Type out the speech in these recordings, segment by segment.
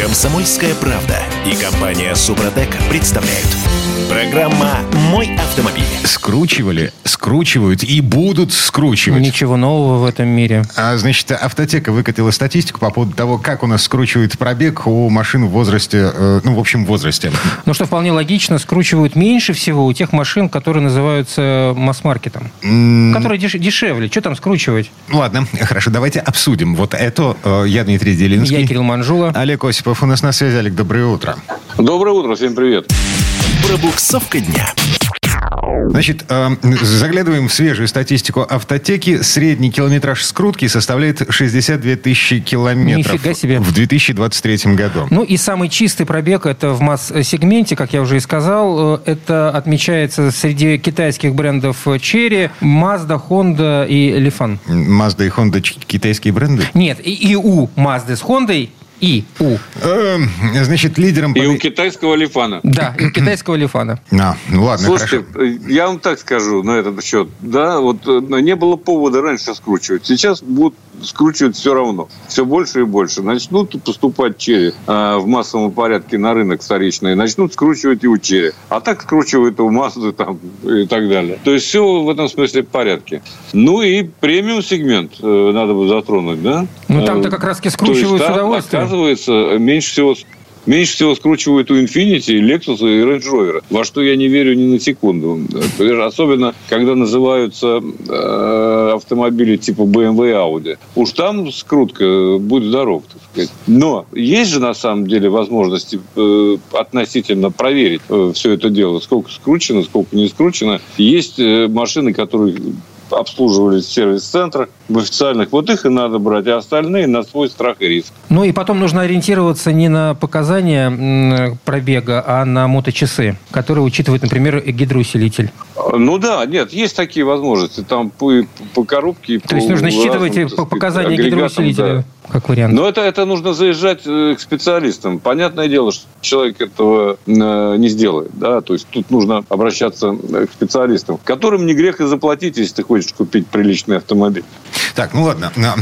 Комсомольская правда и компания Супротек представляют. Программа «Мой автомобиль». Скручивали, скручивают и будут скручивать. Ничего нового в этом мире. А, значит, автотека выкатила статистику по поводу того, как у нас скручивает пробег у машин в возрасте, э, ну, в общем, возрасте. Ну, что вполне логично, скручивают меньше всего у тех машин, которые называются масс-маркетом. Которые деш- дешевле. Что там скручивать? Ладно, хорошо, давайте обсудим вот это. Э, Я Дмитрий Делинский. Я Кирилл Манжула. Олег Осипов у нас на связи. Олег, доброе утро. Доброе утро, всем привет. Пробуксовка дня. Значит, э, заглядываем в свежую статистику автотеки. Средний километраж скрутки составляет 62 тысячи километров Нифига себе. в 2023 году. Ну и самый чистый пробег это в масс-сегменте, как я уже и сказал. Э, Это отмечается среди китайских брендов Cherry, Mazda, Honda и Lifan. Mazda и Honda китайские бренды. Нет, и, и у Mazda с Honda, и у. Э, Значит, лидером... И у китайского лифана. Да, и у китайского Лифана. А, ну ладно, Слушайте, хорошо. я вам так скажу на этот счет. Да, вот э, не было повода раньше скручивать. Сейчас будут скручивать все равно. Все больше и больше. Начнут поступать черри э, в массовом порядке на рынок вторичный. Начнут скручивать и у черри. А так скручивают и у Мазды там и так далее. То есть все в этом смысле в порядке. Ну и премиум сегмент э, надо бы затронуть, да? Ну, там-то Э, как раз скручивают с удовольствием. Оказывается, меньше всего Меньше всего скручивают у Infiniti, Lexus и Range Rover. Во что я не верю ни на секунду. Особенно, когда называются э, автомобили типа BMW и Audi. Уж там скрутка, будь здоров, так сказать. Но есть же на самом деле возможности э, относительно проверить э, все это дело. Сколько скручено, сколько не скручено. Есть э, машины, которые обслуживались в сервис-центрах, в официальных. Вот их и надо брать, а остальные на свой страх и риск. Ну и потом нужно ориентироваться не на показания пробега, а на моточасы, которые учитывают, например, гидроусилитель. Ну да, нет, есть такие возможности. Там по, по коробке... То есть нужно считывать и по показания гидроусилителя, как вариант. Но это, это нужно заезжать э, к специалистам. Понятное дело, что человек этого э, не сделает. Да? То есть тут нужно обращаться э, к специалистам, которым не грех и заплатить, если ты хочешь купить приличный автомобиль. Так, ну ладно. А,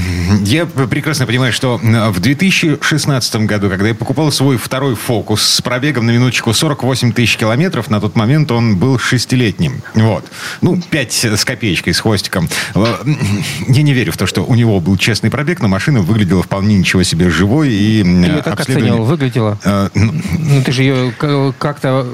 Я прекрасно понимаю, что в 2016 году, когда я покупал свой второй «Фокус» с пробегом на минуточку 48 тысяч километров, на тот момент он был шестилетним. Вот. Ну, 5 с копеечкой, с хвостиком. Я не верю в то, что у него был честный пробег, но машина выглядела вполне ничего себе живой. И Ты как обследование- оценивал? Выглядела? А, ну, Ну, ты же ее как-то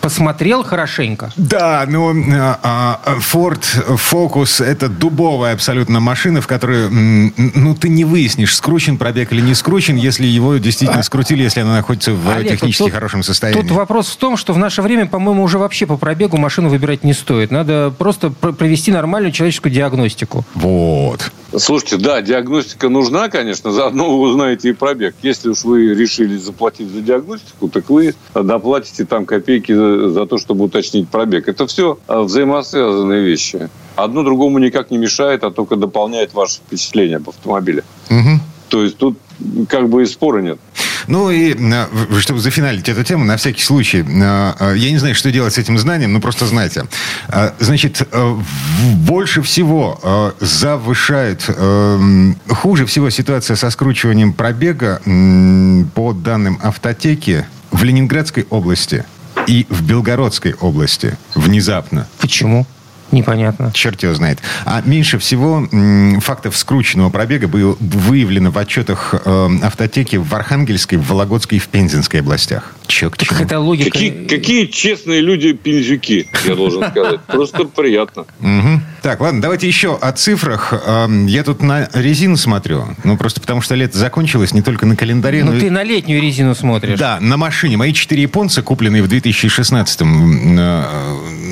посмотрел хорошенько. Да, ну, Ford Focus – это дубовая абсолютно машина, в которой, ну, ты не выяснишь, скручен пробег или не скручен, если его действительно скрутили, если она находится в Олег, технически тут- хорошем состоянии. Тут вопрос в том, что в наше время, по-моему, уже вообще по пробегу машину выбирать не стоит. Надо просто пр- провести нормальную человеческую диагностику. Вот. Слушайте, да, диагностика нужна, конечно, заодно вы узнаете и пробег. Если уж вы решили заплатить за диагностику, так вы доплатите там копейки за, за то, чтобы уточнить пробег. Это все взаимосвязанные вещи. Одно другому никак не мешает, а только дополняет ваше впечатление об автомобиле. Мгм. То есть тут как бы и спора нет. Ну и в- чтобы зафиналить эту тему, на всякий случай, а, а, я не знаю, что делать с этим знанием, но просто знайте. Значит, больше всего завышает, хуже всего ситуация со скручиванием пробега по данным автотеки в Ленинградской области и в Белгородской области внезапно. Почему? Непонятно. Черт его знает. А меньше всего м, фактов скрученного пробега было выявлено в отчетах э, автотеки в Архангельской, в Вологодской и в Пензенской областях. Че к чему? это логика. Какие, какие честные люди пензюки, я должен сказать. Просто приятно. Так, ладно, давайте еще о цифрах. Эм, Я тут на резину смотрю. Ну, просто потому что лето закончилось не только на календаре, Ну, но ты на летнюю резину смотришь. Да, на машине. Мои четыре японца, купленные в 2016-м, э,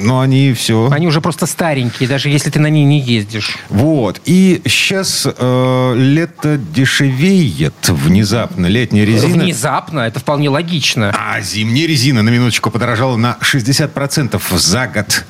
но они все... Они уже просто старенькие, даже если ты на ней не ездишь. Вот. И сейчас э, лето дешевеет внезапно. Летняя резина... Внезапно, это вполне логично. А зимняя резина, на минуточку, подорожала на 60% за год.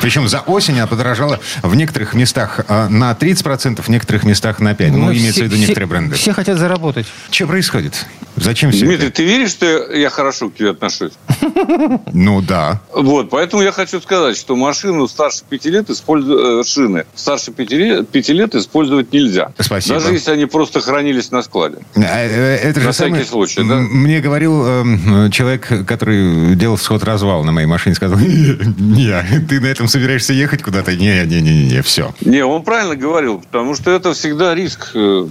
Причем за осень она подорожала в некоторых местах а, на 30%, в некоторых местах на 5%. Ну, Ну, имеется все- в виду некоторые все- бренды. Все хотят заработать. Что происходит? Зачем все Дмитрий, это? ты веришь, что я хорошо к тебе отношусь? Ну да. Вот, поэтому я хочу сказать, что машину старше пяти лет использовать, шины старше пяти лет, пяти лет использовать нельзя. Спасибо. Даже если они просто хранились на складе. А, э, Это же На всякий самое- случай, да? Мне говорил эм, человек, который делал сход-развал на моей машине, сказал, не, ты на этом собираешься ехать куда-то? Не-не-не-не, все. Не, он правильно говорил, потому что это всегда риск. Э,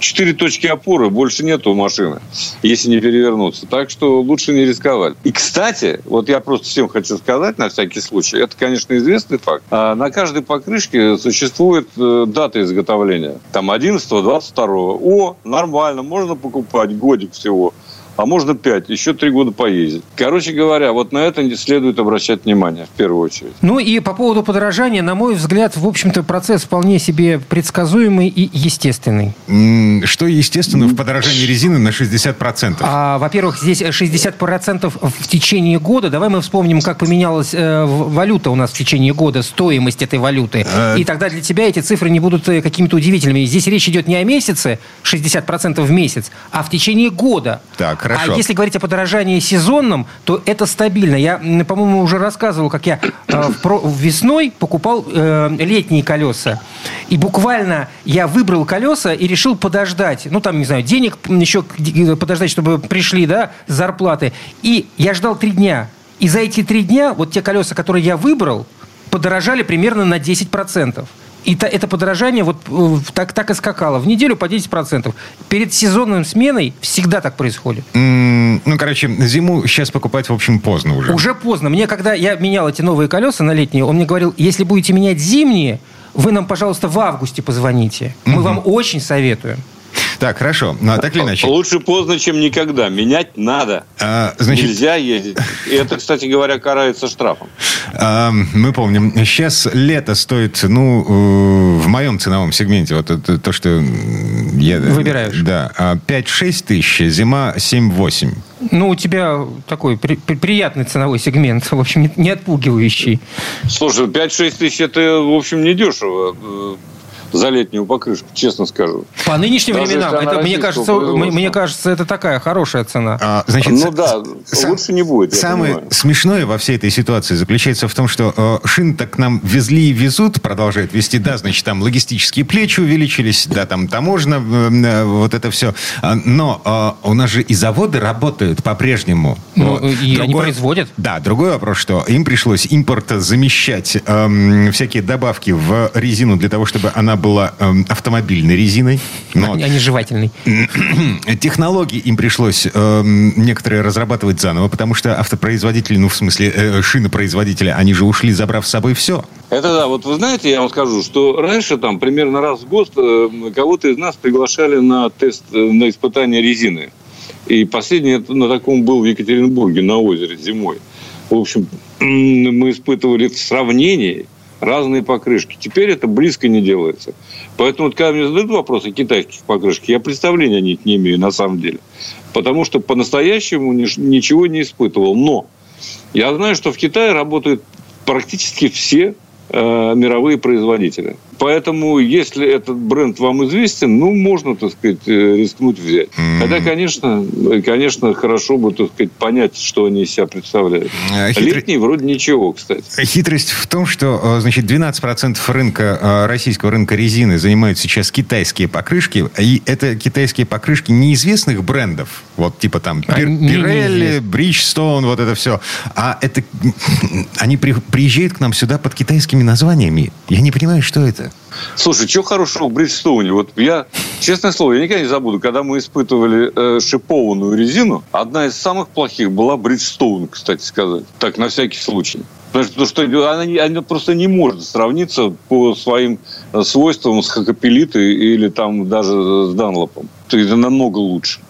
Четыре точки опоры, больше нету у машины, если не перевернуться. Так что лучше не рисковать. И, кстати, вот я просто всем хочу сказать, на всякий случай, это, конечно, известный факт. А на каждой покрышке существует э, дата изготовления. Там 11 22 О, нормально, можно покупать годик всего. А можно 5, еще 3 года поездить. Короче говоря, вот на это не следует обращать внимание в первую очередь. Ну и по поводу подорожания, на мой взгляд, в общем-то, процесс вполне себе предсказуемый и естественный. Что, естественно, в подорожании резины на 60%. А, во-первых, здесь 60% в течение года. Давай мы вспомним, как поменялась э, валюта у нас в течение года, стоимость этой валюты. Э. И тогда для тебя эти цифры не будут э, какими-то удивительными. Здесь речь идет не о месяце, 60% в месяц, а в течение года. Так, хорошо. А если говорить о подорожании сезонном, то это стабильно. Я, по-моему, уже рассказывал, как я э, весной покупал э, летние колеса. И буквально я выбрал колеса и решил подождать. Ну, там, не знаю, денег еще д- подождать, чтобы пришли, да, зарплаты. И я ждал три дня. И за эти три дня вот те колеса, которые я выбрал, подорожали примерно на 10%. И та- это подорожание вот э, так, так и скакало. В неделю по 10%. Перед сезонным сменой всегда так происходит. М, Ну, короче, зиму сейчас покупать, в общем, поздно уже. Уже поздно. Мне, когда я менял эти новые колеса на летние, он мне говорил, если будете менять зимние, вы нам, пожалуйста, в августе позвоните. Мы вам очень советуем. Так, хорошо. Ну, а так или иначе. Лучше поздно, чем никогда. Менять надо. а, Значит, Нельзя ездить. И это, кстати говоря, карается штрафом. А, Мы помним, сейчас лето стоит, ну, э, в моем ценовом сегменте, вот это то, что я... Выбираешь. Да, а 5-6 тысяч, зима 7-8. Ну, у тебя такой при- при- приятный ценовой сегмент, в общем, не, не отпугивающий. Слушай, 5-6 тысяч это, в общем, недешево э, за летнюю покрышку, честно скажу. По нынешним Даже временам, это, мне, кажется, мне, кажется, это такая хорошая цена. А, Значит, Ну да, с- лучше не будет, Самое понимаю. смешное во всей этой ситуации заключается в том, что э, шин так нам везли и везут, продолжают везти, да, значит, там логистические плечи увеличились, да, там таможня, э, э, вот это все. А, Но э, у нас же и заводы работают по-прежнему. Ну, Вот. и они производят. Да, другой вопрос, что им пришлось импорт замещать эм, всякие добавки в резину для того, чтобы она была эм, автомобильной резиной. Но А не жевательный. технологии им пришлось эм, некоторые разрабатывать заново, потому что автопроизводители, ну, в смысле, э, шинопроизводители, они же ушли, забрав с собой все. Это да, вот вы знаете, я вам скажу, что раньше там примерно раз в год э, кого-то из нас приглашали на тест, э, на испытание резины. И последний на таком был в Екатеринбурге на озере зимой. В общем, мы испытывали в сравнении разные покрышки. Теперь это близко не делается. Поэтому, вот, когда мне задают вопросы о китайских покрышках, я представления о них не имею на самом деле. Потому что по-настоящему ничего не испытывал. Но я знаю, что в Китае работают практически все э, мировые производители. Поэтому, если этот бренд вам известен, ну, можно, так сказать, э, рискнуть взять. М. Хотя, конечно, э, конечно, хорошо бы, так сказать, понять, что они из себя представляют. Э, хитрый- Летний вроде ничего, кстати. Хитрость в том, что, значит, 12% рынка, российского рынка резины занимают сейчас китайские покрышки, и это китайские покрышки неизвестных брендов, вот типа там А, Пирелли. Бриджстоун, вот это все. А это они при- приезжают к нам сюда под китайскими названиями. Я не понимаю, что это. Слушай, что хорошего в Бриджстоуне? Вот я, честное слово, я никогда не забуду, когда мы испытывали э, шипованную резину, одна из самых плохих была Бриджстоун, кстати сказать. Так, на всякий случай. Потому что, потому что она, она просто не может сравниться по своим э, свойствам с Хакапелитой или там даже с Данлопом. То есть это намного лучше.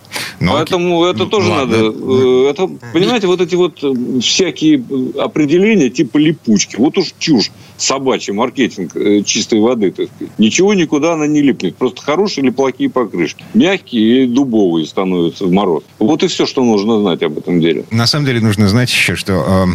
Ну, Поэтому окей. это тоже Ладно. надо. э, Это, понимаете, вот эти вот э, всякие э, определения типа липучки. Вот уж чушь собачий маркетинг э, чистой воды, так сказать. Ничего никуда она не липнет. Просто хорошие или плохие покрышки. Мягкие и дубовые становятся в мороз. Вот и все, что нужно знать об этом деле. На самом деле нужно знать еще, что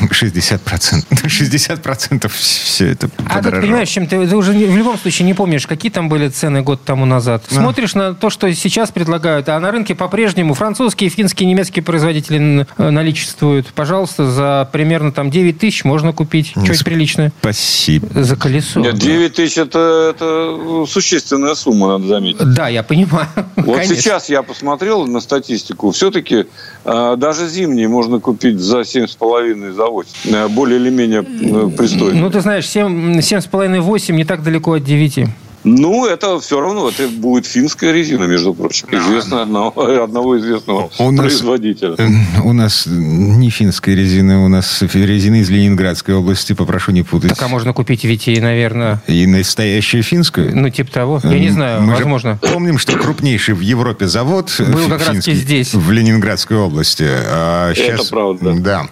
э, 60%, 60% все это А ты понимаешь, чем ты, ты уже в любом случае не помнишь, какие там были цены год тому назад. А. Смотришь на то, что сейчас предлагают, а на рынке по-прежнему французские, финские, немецкие производители э, наличествуют. Пожалуйста, за примерно там 9 тысяч можно купить что-нибудь приличное. Спасибо. За колесо. Нет, 9 тысяч это, это существенная сумма, надо заметить. Да, я понимаю. Вот Конечно. сейчас я посмотрел на статистику. Все-таки э, даже зимние можно купить за 7,5 за 8. Э, более или менее э, пристойно. Ну, ты знаешь, 7, 7,5-8 не так далеко от 9. Ну, это все равно, это будет финская резина, между прочим. Известно одного, одного известного У нас- производителя. Э, У нас не финская резина, у нас резина из Ленинградской области, попрошу не путать. Так, а можно купить ведь и, наверное, И настоящую финскую. ну, типа того. Я не знаю, Мы же возможно. помним, что крупнейший в Европе завод Был фи- как финский здесь. в Lенинградской области. А щас- правда. Да.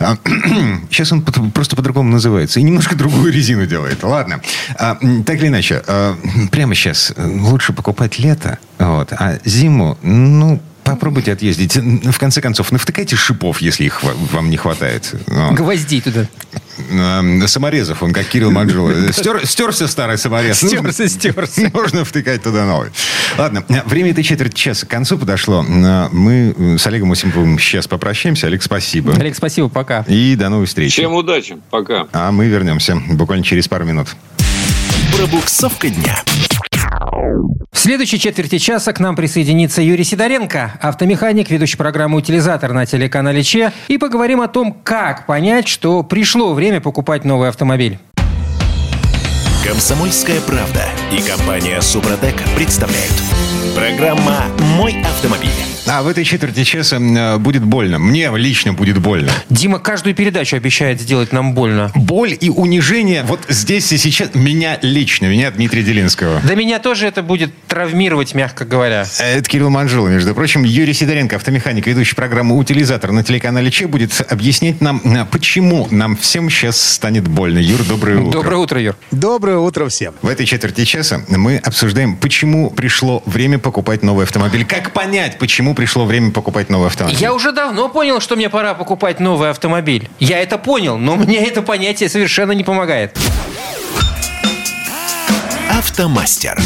А, Сейчас он по- просто по-другому называется. И немножко другую резину делает. Ладно. А, Так или иначе, а, прямо сейчас лучше покупать лето, вот, а зиму, ну, попробуйте отъездить. В конце концов, навтыкайте шипов, если их ва- вам не хватает. Вот. Гвоздей туда. Эм, Саморезов, он как Кирилл Манжула. Стер, стерся старый саморез. Стерся, стерся. Нужно втыкать туда новый. Ладно, время этой четверти часа к концу подошло. Э, Мы с Олегом Осиповым сейчас попрощаемся. Олег, спасибо. Олег, спасибо, пока. И до новой встречи. Всем удачи. Пока. А мы вернемся буквально через пару минут. Пробуксовка дня. В следующей четверти часа к нам присоединится Юрий Сидоренко, автомеханик, ведущий программы «Утилизатор» на телеканале ЧЕ. И поговорим о том, как понять, что пришло время покупать новый автомобиль. Комсомольская правда и компания Супротек представляют. Программа «Мой автомобиль». А в этой четверти часа э, будет больно. Мне лично будет больно. Дима каждую передачу обещает сделать нам больно. Боль и унижение вот здесь и сейчас меня лично, меня Дмитрия Делинского. Да меня тоже это будет травмировать, мягко говоря. Это Кирилл Манжула, между прочим. Юрий Сидоренко, автомеханик, ведущий программу «Утилизатор» на телеканале ЧЕ, будет объяснять нам, э, почему нам всем сейчас станет больно. Юр, доброе утро. Доброе утро, Юр. Доброе утро всем. В этой четверти часа мы обсуждаем, почему пришло время покупать новый автомобиль. Как понять, почему пришло время покупать новый автомобиль? Я уже давно понял, что мне пора покупать новый автомобиль. Я это понял, но мне это понятие совершенно не помогает. Автомастер.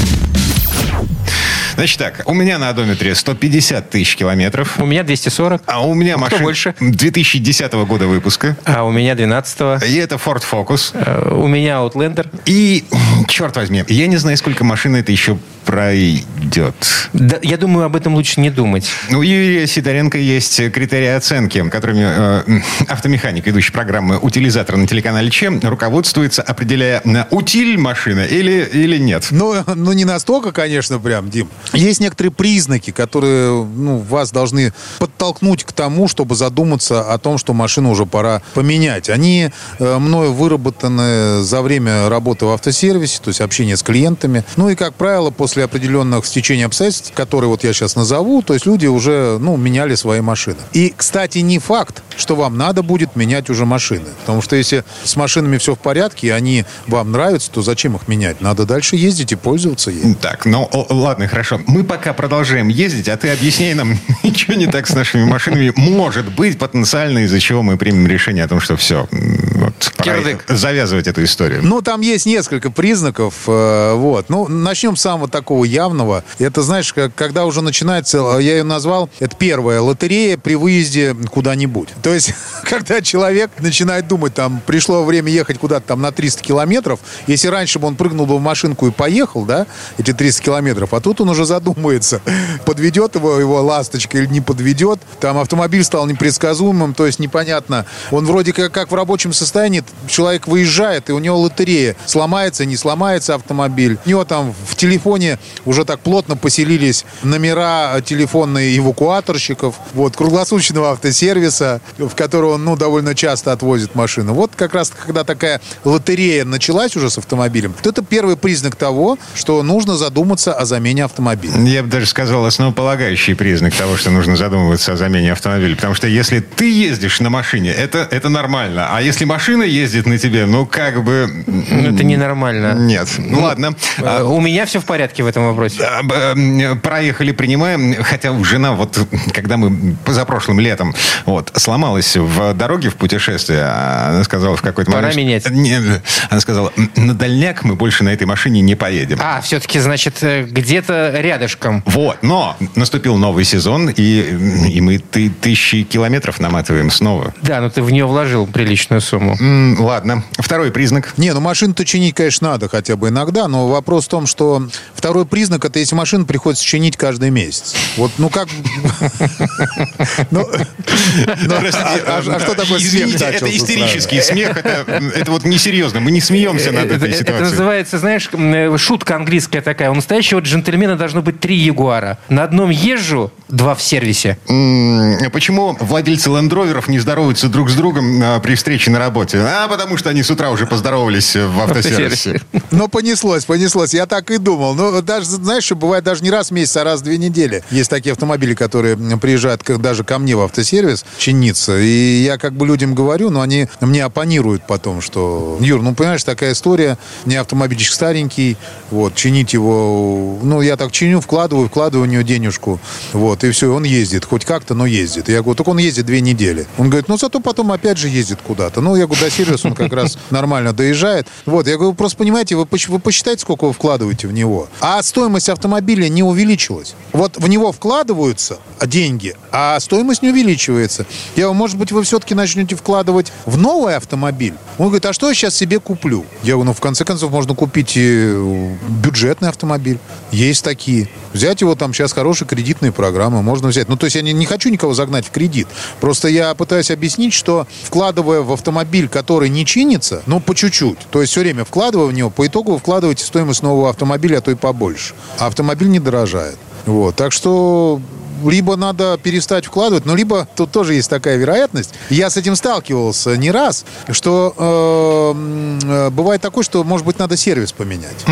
Значит так, у меня на одометре 150 тысяч километров. У меня 240, А у меня машина больше? 2010 года выпуска. а у меня 12 И это Ford Focus. У меня Outlander. И, черт возьми, я не знаю, сколько машин это еще пройдет. Да, я думаю, об этом лучше не думать. У Юрия Сидоренко есть критерии оценки, которыми э, автомеханик, ведущий программы «Утилизатор» на телеканале ЧЕМ, руководствуется, определяя, э, утиль машина или, или нет. Ну, ну, не настолько, конечно, прям, Дим. Есть некоторые признаки, которые ну, вас должны подтолкнуть к тому, чтобы задуматься о том, что машину уже пора поменять. Они э, мною выработаны за время работы в автосервисе, то есть общения с клиентами. Ну и, как правило, после определенных стечений обстоятельств, которые вот я сейчас назову, то есть люди уже, ну, меняли свои машины. И, кстати, не факт, что вам надо будет менять уже машины. Потому что если с машинами все в порядке, и они вам нравятся, то зачем их менять? Надо дальше ездить и пользоваться ей. Так, ну ладно, хорошо. Мы пока продолжаем ездить, а ты объясняй нам, что не так с нашими машинами. Может быть, потенциально, из-за чего мы примем решение о том, что все, вот, Кирдык. завязывать эту историю. Ну, там есть несколько признаков. э, вот. Ну, начнем с самого такого явного. Это, знаешь, как- когда уже начинается, э, я ее назвал, это первая лотерея при выезде куда-нибудь. То есть, когда человек начинает думать, там, пришло время ехать куда-то там на 300 километров, если раньше бы он прыгнул бы в машинку и поехал, да, эти 300 километров, а тут он уже задумается, подведет его, его ласточка или не подведет. Там автомобиль стал непредсказуемым, то есть непонятно. Он вроде как, как в рабочем состоянии, человек выезжает, и у него лотерея. Сломается, не сломается автомобиль. У него там в телефоне уже так плотно поселились номера телефонные эвакуаторщиков, вот, круглосуточного автосервиса, в который он, ну, довольно часто отвозит машину. Вот как раз, когда такая лотерея началась уже с автомобилем, то это первый признак того, что нужно задуматься о замене автомобиля. Я бы даже сказал, основополагающий признак того, что нужно задумываться о замене автомобиля. Потому что если ты ездишь на машине, это, это нормально. А если машина ездит на тебе, ну, как бы... Ну, это ненормально. Нет. Ну, ладно. Э, У меня все в порядке в этом вопросе. А, б- э, Проехали, принимаем. Хотя жена, вот когда мы позапрошлым летом вот, сломалась в дороге в путешествии, а она сказала в какой-то Пора момент... что- менять. Не, она сказала, «М, на дальняк мы больше на этой машине не поедем. А, все-таки, значит, э, где-то рядышком. Вот, но наступил новый сезон, и, и мы ты, тысячи километров наматываем снова. Да, но ты в нее вложил приличную сумму. Ладно. Второй признак. Не, ну машину-то чинить, конечно, надо хотя бы иногда, но вопрос в том, что второй признак это если машину приходится чинить каждый месяц. Вот, ну как... Ну, ну, а- а а что такое смех Извините, это истерический смех, это, это вот несерьезно. Мы не смеемся над Это, этой это ситуацией. называется, знаешь, э, шутка английская такая. У настоящего джентльмена должно быть три ягуара. На одном езжу, два в сервисе. Почему владельцы лендроверов не здороваются друг с другом а, при встрече на работе? А потому что они с утра уже поздоровались в автосервисе. Ну, понеслось, понеслось. Я так и думал. Ну, даже, знаешь, что бывает даже не раз в месяц, а раз в две недели. Есть такие автомобили, которые приезжают даже ко мне в автосервис чиниться. И я как бы людям говорю, но они мне оппонируют потом, что... Юр, ну, понимаешь, такая история. Не автомобильчик старенький. Вот, чинить его... Ну, я так чиню, вкладываю, вкладываю в нее денежку. Вот, и все, он ездит. Хоть как-то, но ездит. И я говорю, так он ездит две недели. Он говорит, ну, зато потом опять же ездит куда-то. Ну, я говорю, до сервиса он как раз нормально доезжает. Вот, я говорю, просто понимаете, вы, вы посчитайте, сколько вы вкладываете в него. А стоимость автомобиля не увеличилась. Вот в него вкладываются деньги, а стоимость не увеличивается. Я говорю, может быть, вы все-таки начнете вкладывать в новый автомобиль? Он говорит, а что я сейчас себе куплю? Я говорю, ну, в конце концов, можно купить и бюджетный автомобиль. Есть такие. Взять его, там сейчас хорошие кредитные программы можно взять. Ну, то есть я не, не хочу никого загнать в кредит. Просто я пытаюсь объяснить, что вкладывая в автомобиль, который не чинится, ну, по чуть-чуть, то есть все время вкладывая в него, по итогу вы вкладываете стоимость нового автомобиля, а то и побольше. А автомобиль не дорожает. Вот. Так что либо надо перестать вкладывать, но либо тут тоже есть такая вероятность. Я с этим сталкивался не раз, что э, бывает такое, что, может быть, надо сервис поменять.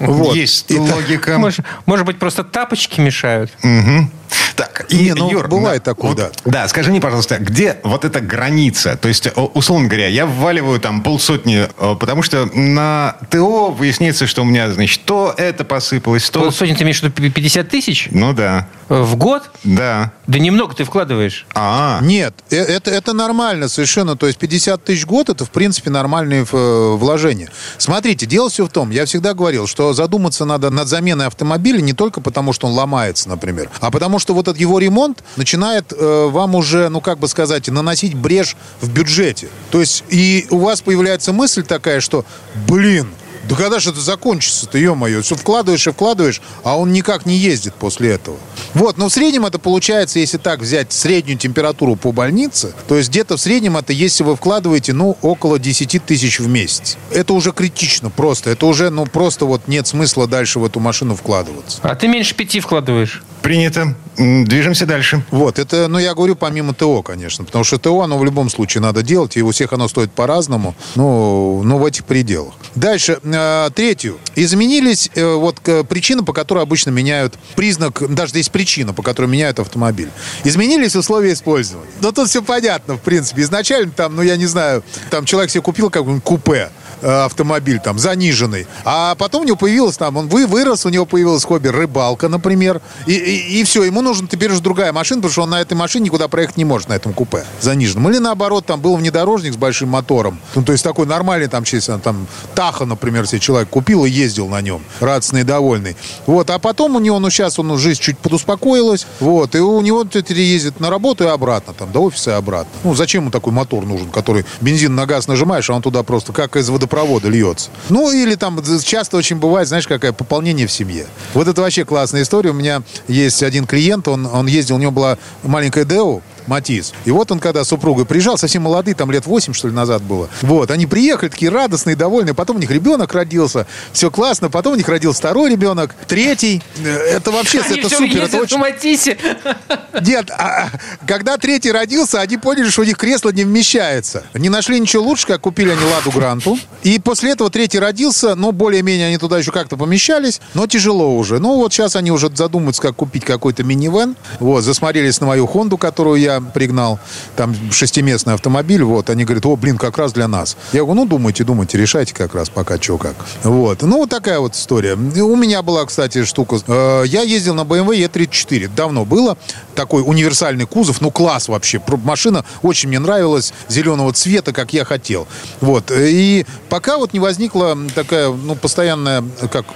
Вот. Есть И так- логика. Может, может быть, просто тапочки мешают? Мгм. Так, и, Не, ну, Юр, бывает на- такое, вот, да. Да, скажи мне, пожалуйста, где вот эта граница? То есть, условно говоря, я вваливаю там полсотни, э, потому что на ТО выясняется, что у меня, значит, то это посыпалось, то... Полсотни ты имеешь в виду 50 тысяч? Ну да, Э, В год? да. Да немного ты вкладываешь. А, Нет, э- это, это нормально совершенно. То есть 50 тысяч в год это, в принципе, нормальные э, вложения. Смотрите, дело все в том, я всегда говорил, что задуматься надо над заменой автомобиля не только потому, что он ломается, например, а потому что вот этот его ремонт начинает э, вам уже, ну как бы сказать, наносить брешь в бюджете. То есть и у вас появляется мысль такая, что, блин, да когда же это закончится-то, ё-моё? Все вкладываешь и вкладываешь, а он никак не ездит после этого. Вот, но в среднем это получается, если так взять среднюю температуру по больнице, то есть где-то в среднем это, если вы вкладываете, ну, около 10 тысяч в месяц. Это уже критично просто. Это уже, ну, просто вот нет смысла дальше в эту машину вкладываться. А ты меньше пяти вкладываешь. принято. Движемся дальше. Вот, это, ну, я говорю помимо ТО, конечно, потому что ТО, оно в любом случае надо делать, и у всех оно стоит по-разному, ну, ну, в этих пределах. Дальше, третью. Изменились, э, вот, причины, по которой обычно меняют признак, даже здесь причина, по которой меняют автомобиль. Изменились условия использования. Ну, тут все понятно, в принципе. Изначально там, ну, я не знаю, там человек себе купил какой-нибудь купе, э, автомобиль там заниженный, а потом у него появилось там, он вы, вырос, у него появилось хобби рыбалка, например, и, и, все, ему нужна теперь уже другая машина, потому что он на этой машине никуда проехать не может, на этом купе заниженном. Или наоборот, там был внедорожник с большим мотором, ну, то есть такой нормальный там, честно, там, Таха, например, себе человек купил и ездил на нем, радостный и довольный. Вот, а потом у него, ну, сейчас он, жизнь чуть подуспокоилась, вот, и у него теперь ездит на работу и обратно, там, до офиса и обратно. Ну, зачем ему такой мотор нужен, который бензин на газ нажимаешь, а он туда просто как из водопровода льется. Ну, или там часто очень бывает, знаешь, какое пополнение в семье. Вот это вообще классная история. У меня есть один клиент, он, он ездил, у него была маленькая Део, Матис. И вот он, когда с супругой приезжал, совсем молодые, там лет 8, что ли, назад было. Вот, они приехали, такие радостные, довольные. Потом у них ребенок родился. Все классно. Потом у них родился второй ребенок, третий. Э, Это вообще, Они это супер. Это очень... Матисе. Нет, а, а, когда третий родился, они поняли, что у них кресло не вмещается. Не нашли ничего лучше, как купили они Ладу Гранту. И после этого третий родился, но более-менее они туда еще как-то помещались, но тяжело уже. Ну вот сейчас они уже задумаются, как купить какой-то минивэн. Вот, засмотрелись на мою Хонду, которую я пригнал. Там шестиместный автомобиль. Вот, они говорят, о, блин, как раз для нас. Я говорю, ну думайте, думайте, решайте как раз пока что как. Вот. Ну вот такая вот история. У меня была, кстати, штука. Э, Я ездил на BMW E34. Давно было. Такой универсальный кузов. Ну, класс вообще. Машина очень мне нравилась. Зеленого цвета, как я хотел. Вот. И пока вот не возникла такая, ну, постоянное, как,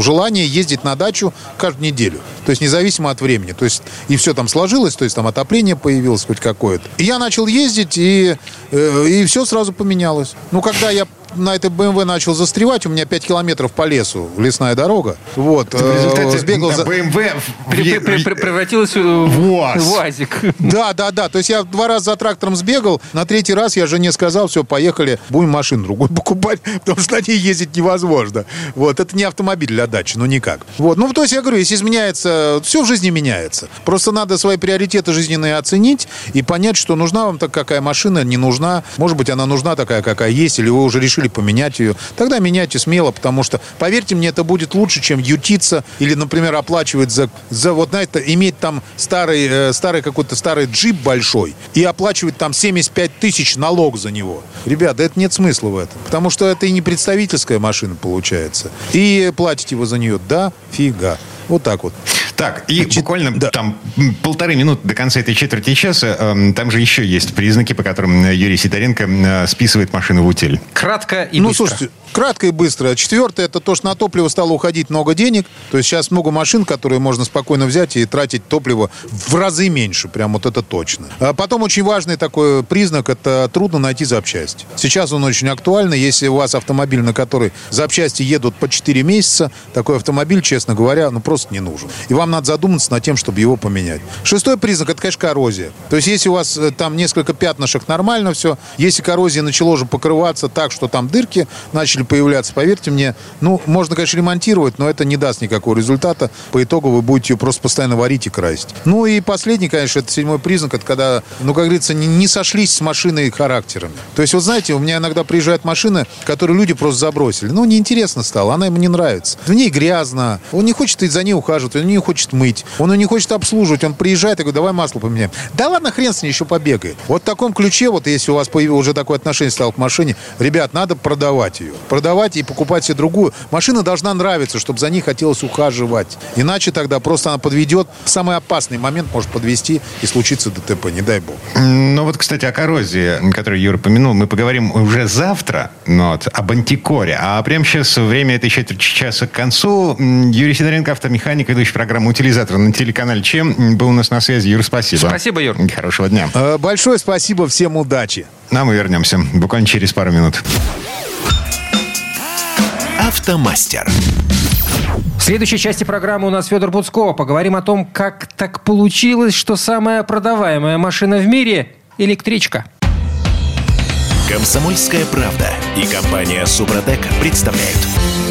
желание ездить на дачу каждую неделю. То есть независимо от времени. То есть и все там сложилось, то есть там отопление появилось хоть какое-то. И я начал ездить, и, э, и все сразу поменялось. Ну, когда я на этой BMW начал застревать, у меня 5 километров по лесу, лесная дорога. Вот. В э, результате сбегал за- BMW... При- при- при- Превратилась в В УАЗ. в УАЗик. Да, да, да. То есть я два раза за трактором сбегал, на третий раз я жене сказал, все, поехали, будем машину другую покупать, потому что на ней ездить невозможно. Вот, это не автомобиль для дачи, ну никак. Вот, ну то есть я говорю, если изменяется, все в жизни меняется. Просто надо свои приоритеты жизненные оценить и понять, что нужна вам так какая машина, не нужна. Может быть, она нужна такая, какая есть, или вы уже решили поменять ее. Тогда меняйте смело, потому что, поверьте мне, это будет лучше, чем ютиться или, например, оплачивать за, за вот на это, иметь там старый, э, старый какой-то старый джип большой и оплачивать там 75 тысяч налог за него. Ребята, это нет смысла в этом. Потому что это и не представительская машина получается. И платите вы за нее да фига. Вот так вот. Так, и Значит, буквально да. там полторы минуты до конца этой четверти часа. эм, там же еще есть признаки, по которым э, Юрий Сидоренко э, списывает машину в утиль. Кратко и ну, быстро. слушайте, кратко и быстро. Четвертое, это то, что на топливо стало уходить много денег. То есть сейчас много машин, которые можно спокойно взять и тратить топливо в разы меньше. Прям вот это точно. А потом очень важный такой признак, это трудно найти запчасти. Сейчас он очень актуальный. Если у вас автомобиль, на который запчасти едут по 4 месяца, такой автомобиль, честно говоря, ну просто не нужен. И вам надо задуматься над тем, чтобы его поменять. Шестой признак, это, конечно, коррозия. То есть если у вас э, там несколько пятнышек, нормально все. Если коррозия начала уже покрываться так, что там дырки начали появляться, поверьте мне, ну, можно, конечно, ремонтировать, но это не даст никакого результата. По итогу вы будете ее просто постоянно варить и красить. Ну и последний, конечно, это седьмой признак, это когда, ну, как говорится, не, не сошлись с машиной характерами. То есть, вот знаете, у меня иногда приезжают машины, которые люди просто забросили. Ну, неинтересно стало, она ему не нравится. В ней грязно, он не хочет за ней ухаживать, он не хочет мыть, он ее не хочет обслуживать, он приезжает и говорит, давай масло поменяем. Да ладно, хрен с ней еще побегает. Вот в таком ключе, вот если у вас уже такое отношение стало к машине, ребят, надо продавать ее. Продавать и покупать себе другую. Машина должна нравиться, чтобы за ней хотелось ухаживать. Иначе тогда просто она подведет. Самый опасный момент может подвести и случится ДТП, не дай бог. Ну вот, кстати, о коррозии, которую Юра помянул, мы поговорим уже завтра ну, вот, об антикоре. А прямо сейчас время этой четверти часа к концу. Юрий Сидоренко, автомеханик, ведущий программу «Утилизатор» на телеканале «Чем». Был у нас на связи. Юр, спасибо. Спасибо, Юр. Хорошего дня. Э, Большое спасибо, всем удачи. А мы вернемся буквально через пару минут. Автомастер. В следующей части программы у нас Федор Буцко. Поговорим о том, как так получилось, что самая продаваемая машина в мире – электричка. Комсомольская правда и компания Супротек представляют.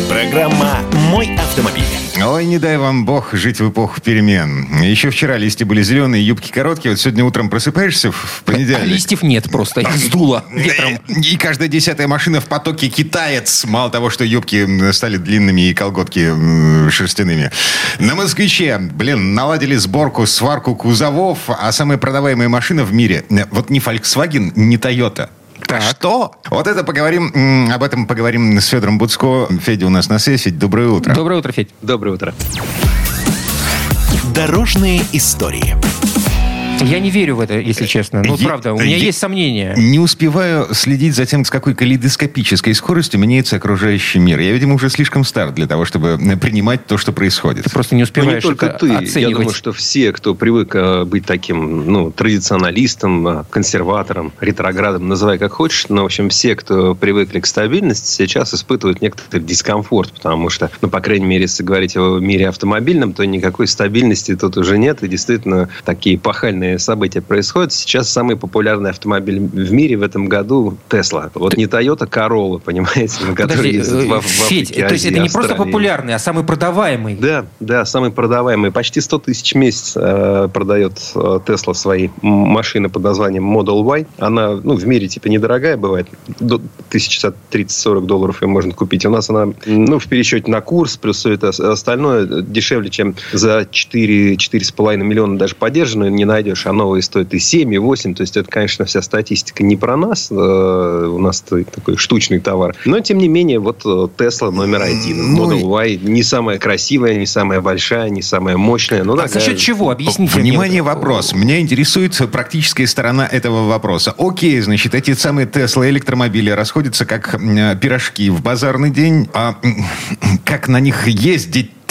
Программа «Мой автомобиль». Ой, не дай вам бог жить в эпоху перемен. Еще вчера листья были зеленые, юбки короткие. Вот сегодня утром просыпаешься в А понедельник. листьев нет просто, их сдуло ветром. И каждая десятая машина в потоке китаец. Мало того, что юбки стали длинными и колготки шерстяными. На «Москвиче», блин, наладили сборку, сварку кузовов, а самая продаваемая машина в мире, э, вот не Volkswagen, не Toyota. А что? Вот это поговорим, об этом поговорим с Федором Буцко. Федя у нас на связи. Доброе утро. Доброе утро, Федь. Доброе утро. Дорожные истории. Я не верю в это, если честно. Ну, правда, у меня е- есть сомнения. Не успеваю следить за тем, с какой калейдоскопической скоростью меняется окружающий мир. Я, видимо, уже слишком стар для того, чтобы принимать то, что происходит. Ты просто не Ну, успеваешь не только это ты. Я оценивать. думаю, что все, кто привык э, быть таким, ну, традиционалистом, э, консерватором, ретроградом, называй как хочешь, но, в общем, все, кто привыкли к стабильности, сейчас испытывают некоторый дискомфорт, потому что, ну, по крайней мере, если говорить о мире автомобильном, то никакой стабильности тут уже нет, и действительно такие пахальные интересные события происходят. Сейчас самый популярный автомобиль в мире в этом году Тесла. Вот не Toyota Corolla, понимаете, на которой ездят в, в Федь, Африке, то есть Азии, это не просто Австралии. популярный, а самый продаваемый. Да, да, самый продаваемый. Почти 100 тысяч в месяц э, продает э, Тесла свои машины под названием Model Y. Она, ну, в мире типа недорогая бывает. До 1030-40 долларов ее можно купить. У нас она, ну, в пересчете на курс, плюс все это остальное дешевле, чем за 4-4,5 миллиона даже поддержанную не найдешь, а новые стоят и 7, и 8. То есть это, конечно, вся статистика не про нас. Э, У нас такой штучный товар. Но, тем не менее, вот э, Тесла номер один. Ну, Model Y не самая красивая, не самая большая, не самая мощная. Но А за такая- счет чего? Объясните мне. Внимание, Вот. вопрос. Меня интересует практическая сторона этого вопроса. Окей, значит, эти самые Тесла электромобили расходятся как м, пирожки в базарный день. А как на них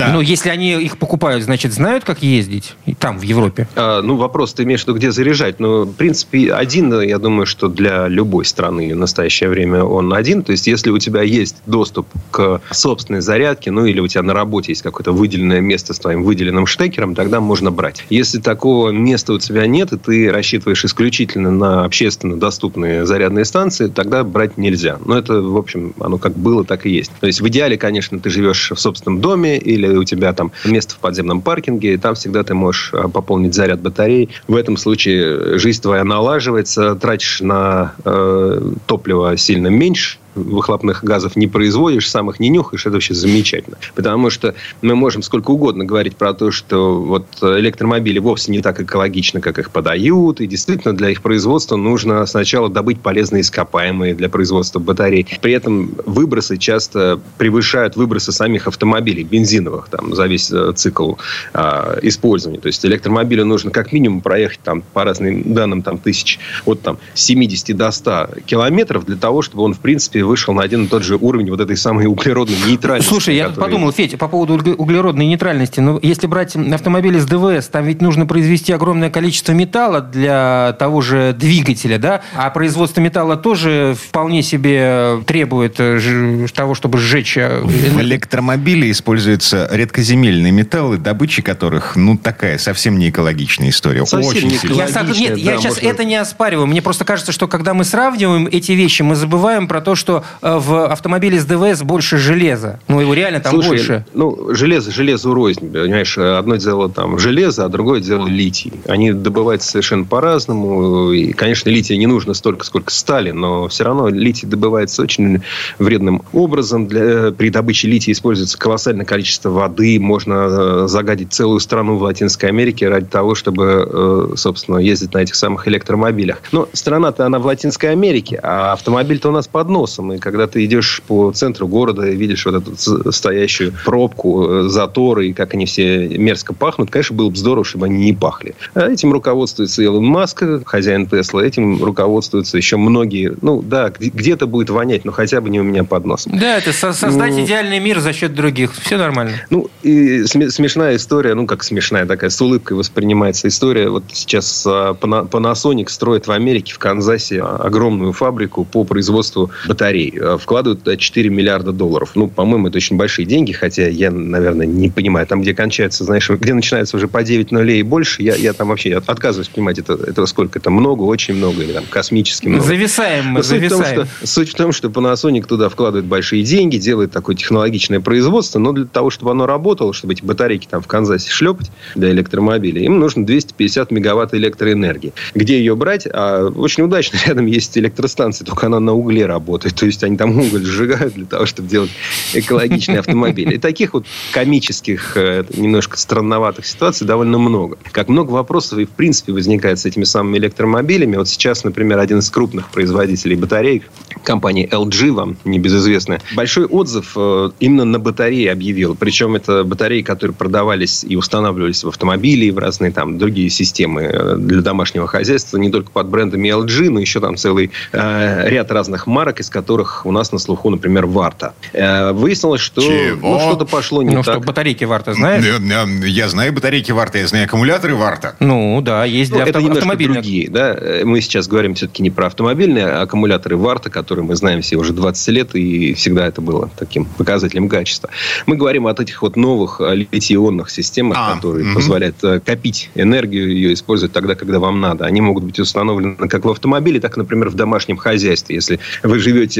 ездить-то? Ну, если они их покупают, значит, знают, как ездить И там, в Европе. А, ну, вопрос ты имеешь в виду, где заряжать. Ну, в принципе, один, я думаю, что для любой страны в настоящее время он один. То есть, если у тебя есть доступ к собственной зарядке, ну, или у тебя на работе есть какое-то выделенное место с твоим выделенным штекером, тогда можно брать. Если такого места у тебя нет, и ты рассчитываешь исключительно на общественно доступные зарядные станции, тогда брать нельзя. Но это, в общем, оно как было, так и есть. То есть, в идеале, конечно, ты живешь в собственном доме или у тебя там место в подземном паркинге, и там всегда ты можешь а, пополнить заряд батареи. В этом случае жизнь твоя налаживается, тратишь на э, топливо сильно меньше, выхлопных газов не производишь, сам их не нюхаешь, это вообще замечательно. Потому что мы можем сколько угодно говорить про то, что вот электромобили вовсе не так экологичны, как их подают, и действительно для их производства нужно сначала добыть полезные ископаемые для производства батарей. При этом выбросы часто превышают выбросы самих автомобилей, бензиновых, там, за весь э, цикл а, использования. То есть электромобилю нужно как минимум проехать там, по разным данным там, тысяч от там, 70 до 100 километров для того, чтобы он, в принципе, вышел на один и тот же уровень вот этой самой углеродной нейтральности. Слушай, я которая- подумал, Федь, по поводу угле- углеродной нейтральности. Ну, если брать автомобили с ДВС, там ведь нужно произвести огромное количество металла для того же двигателя, да? А производство металла тоже вполне себе требует э, ж- того, чтобы сжечь... э, В электромобиле используются редкоземельные металлы, добыча которых, ну, такая совсем не экологичная история. Совсем Очень не. Я, Логично, Нет, я да, сейчас можно- это не оспариваю. Мне просто кажется, что когда мы сравниваем эти вещи, мы забываем про то, что э, в автомобиле с ДВС больше железа. Ну, его реально там Слушай, больше. Ну, железо, железо рознь, понимаешь. Одно дело там железо, а другое дело литий. Они добываются совершенно по-разному. И, конечно, лития не нужно столько, сколько стали, но все равно литий добывается очень вредным образом. Для, при добыче лития используется колоссальное количество воды. Можно э, загадить целую страну в Латинской Америке ради того, чтобы, э, собственно, ездить на этих самых электромобилях. Но страна-то она в Латинской Америке, а автомобиль-то у нас под носом. И когда ты идешь по центру города и видишь вот эту стоящую пробку, э, заторы, и как они все мерзко пахнут, конечно, было бы здорово, чтобы они не пахли. А этим руководствуется Илон Маск, хозяин Тесла, этим руководствуются еще многие. Ну, да, где- где-то будет вонять, но хотя бы не у меня под носом. Да, это со- создать Ну. идеальный мир за счет других. Все нормально. Ну, и сме- смешная история, ну, как смешная такая, с улыбкой воспринимается история. Вот сейчас а, Panasonic строит в Америке, в Канзасе, а, огромную фабрику по производству батарей. А, Вкладывают туда 4 миллиарда долларов. Ну, по-моему, это очень большие деньги, хотя я, наверное, не понимаю. Там, где кончается, знаешь, где начинается уже по 9 нулей и больше, я, я там вообще от- отказываюсь понимать, это, этого сколько. Это много, очень много, или там космически много. Зависаем мы, Но суть, в том, зависаем. что, суть в том, что Panasonic туда вкладывает большие деньги, делает такое технологичное производство, но для того, чтобы оно работало, чтобы эти батарейки там в Канзасе шлепать для электромобилей, им нужно 250 мегаватт электроэнергии. Где ее брать? А, очень удачно, рядом есть электростанция, только она на угле работает. То есть они там уголь сжигают для того, чтобы делать экологичные автомобили. И таких вот комических, э, немножко странноватых ситуаций довольно много. Как много вопросов и в принципе возникает с этими самыми электромобилями. Вот сейчас, например, один из крупных производителей батареек, компания LG, вам небезызвестная, большой отзыв э, именно на батареи объявил. Причем это батареи, которые продавались и устанавливались в автомобили, и в разные там другие системы э, для домашнего хозяйства, не только под брендами LG, но еще там целый э, ряд разных марок, из которых которых у нас на слуху, например, Варта. Э, выяснилось, что ну, что-то пошло не ну, так. что, батарейки Варта знаешь? Я, я знаю батарейки Варта, я знаю аккумуляторы Варта. Ну, да, есть для Ну, это авто- немножко автомобильных. другие. Да? Э, Мы сейчас говорим все-таки не про автомобильные а аккумуляторы Варта, которые мы знаем все уже 20 лет, и всегда это было таким показателем качества. Мы говорим о этих вот новых э, литий-ионных системах, А, которые мгм. позволяют копить энергию, ее использовать тогда, когда вам надо. Они могут быть установлены как в автомобиле, так, например, в домашнем хозяйстве. Если вы живете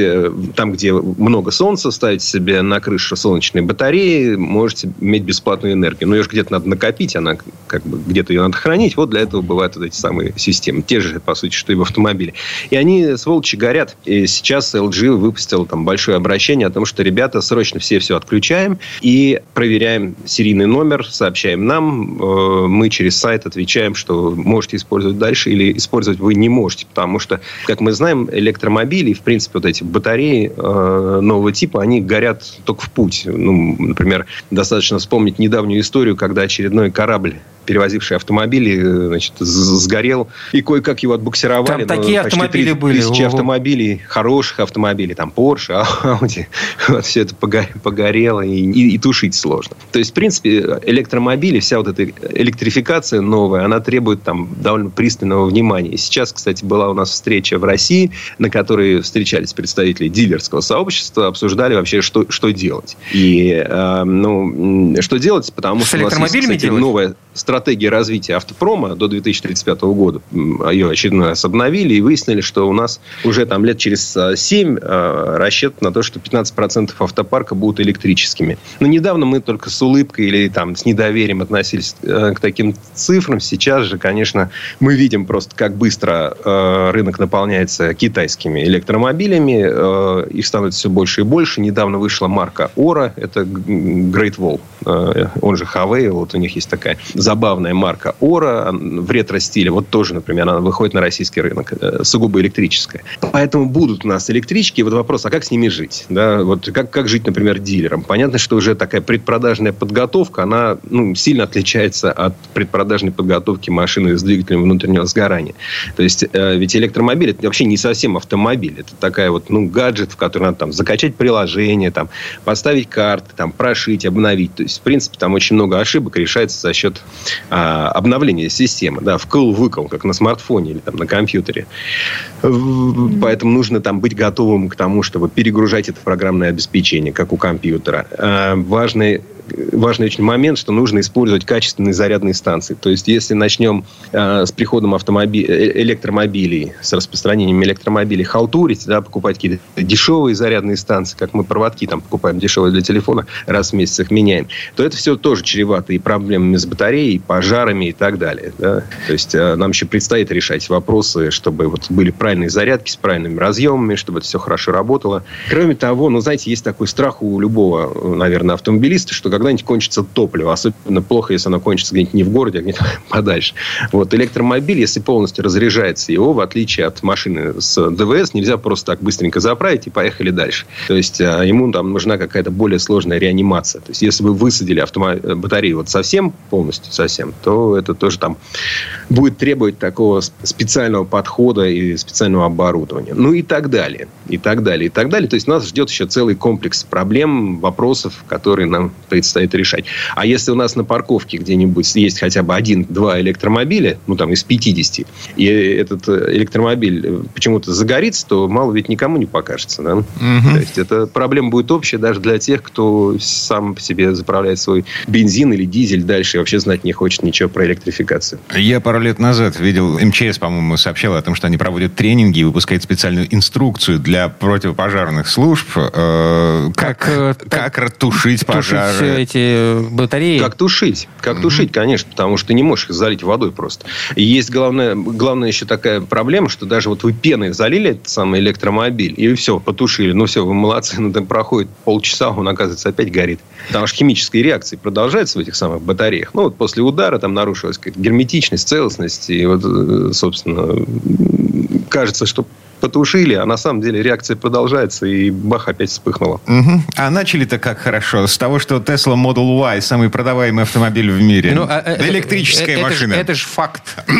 там, где много солнца, ставите себе на крышу солнечные батареи, можете иметь бесплатную энергию. Но ее же где-то надо накопить, она как бы где-то ее надо хранить. Вот для этого бывают вот эти самые системы. Те же, по сути, что и в автомобиле. И они, сволочи, горят. И сейчас LG выпустил там большое обращение о том, что, ребята, срочно все все отключаем и проверяем серийный номер, сообщаем нам. Э, Мы через сайт отвечаем, что можете использовать дальше или использовать вы не можете. Потому что, как мы знаем, электромобили, в принципе, вот эти батареи э, нового типа, они горят только в путь. Ну, например, достаточно вспомнить недавнюю историю, когда очередной корабль перевозивший автомобили, э, значит, сгорел. И кое-как его отбуксировали. Там такие почти автомобили 30 были, Тысячи автомобилей, хороших автомобилей, там, Porsche, Audi. Вот все это погорело, и, и- и тушить сложно. То есть, в принципе, электромобили, вся вот эта электрификация новая, она требует там довольно пристального внимания. Сейчас, кстати, была у нас встреча в России, на которой встречались представители дилерского сообщества, обсуждали вообще, что, что делать. И, э, ну, что делать, потому С что у нас есть, кстати, делать? новая стратегия развития автопрома до 2035 года. М, Ее очередной раз обновили и выяснили, что у нас уже там лет через 7 расчет на то, что 15% автопарка будут электрическими. Но недавно мы только с улыбкой или там с недоверием относились э, к таким цифрам. Сейчас же, конечно, мы видим просто, как быстро э, рынок наполняется китайскими электромобилями. Э, Их становится все больше и больше. Недавно вышла марка Ора. Это Great Wall. Э, Он же Huawei. Вот у них есть такая забавная марка Ора в ретро-стиле. Вот тоже, например, она выходит на российский рынок. э, Сугубо электрическая. Поэтому будут у нас электрички. Вот вопрос, а как с ними жить? Да, вот как, как жить, например, дилером? Понятно, что уже такая предпродажная подготовка, она ну, сильно отличается от предпродажной подготовки машины с двигателем внутреннего сгорания. То есть, э, ведь электромобиль это вообще не совсем автомобиль. Это такая вот, ну, гаджет, в который надо там закачать приложение, там, поставить карты, там, прошить, обновить. То есть, в принципе, там очень много ошибок решается за счет а, обновления системы. Да, вкл-выкл, как на смартфоне или там на компьютере. В- Поэтому нужно там быть готовым к тому, чтобы перегружать это программное обеспечение, как у компьютера. А, Важный важный очень момент, что нужно использовать качественные зарядные станции. То есть, если начнем э, с приходом автомоби- э, электромобилей, с распространением электромобилей халтурить, да, покупать какие-то дешевые зарядные станции, как мы проводки там покупаем дешевые для телефона, раз в месяц их меняем, то это все тоже чревато и проблемами с батареей, и пожарами и так далее. да. То есть, э, нам еще предстоит решать вопросы, чтобы вот были правильные зарядки с правильными разъемами, чтобы это все хорошо работало. Кроме того, ну, знаете, есть такой страх у любого, э, наверное, автомобилиста, что когда-нибудь кончится топливо. Особенно плохо, если оно кончится где-нибудь не в городе, а где-то подальше. Вот электромобиль, если полностью разряжается, его, в отличие от машины с ДВС, нельзя просто так быстренько заправить и поехали дальше. То есть, э, ему там нужна какая-то более сложная реанимация. То есть, если вы высадили автомо- э, батарею вот совсем, полностью совсем, то это тоже там будет требовать такого сп- специального подхода и специального оборудования. Ну и так далее. И так далее. И так далее. То есть нас ждет еще целый комплекс проблем, вопросов, которые нам предстоит решать. А если у нас на парковке где-нибудь есть хотя бы один-два электромобиля, ну там из 50, и этот э, электромобиль э, почему-то загорится, то мало ведь никому не покажется. Да? То есть это проблема будет общая даже для тех, кто сам по себе заправляет свой бензин или дизель дальше и вообще знать не хочет ничего про электрификацию. Я пару лет назад видел, МЧС, по-моему, сообщал о том, что они проводят тренинги и выпускают специальную инструкцию для противопожарных служб, э, как, Как, э, как, тушить Тушить пожары. эти батареи. Как тушить? Как тушить, конечно, потому что ты не можешь их залить водой просто. И есть главная, главная еще такая проблема, что даже вот вы пеной залили этот самый электромобиль, и все, потушили. Ну все, вы молодцы, но там проходит полчаса, он, оказывается, опять горит. Потому что химические реакции продолжаются в этих самых батареях. Ну вот после удара там нарушилась герметичность, целостность, и вот, э, собственно, кажется, что потушили, а на самом деле реакция продолжается, и бах, опять вспыхнула. Угу. А начали-то как хорошо. С того, что Tesla Model Y самый продаваемый автомобиль в мире. Ну, а, Электрическая это, машина. Это же факт.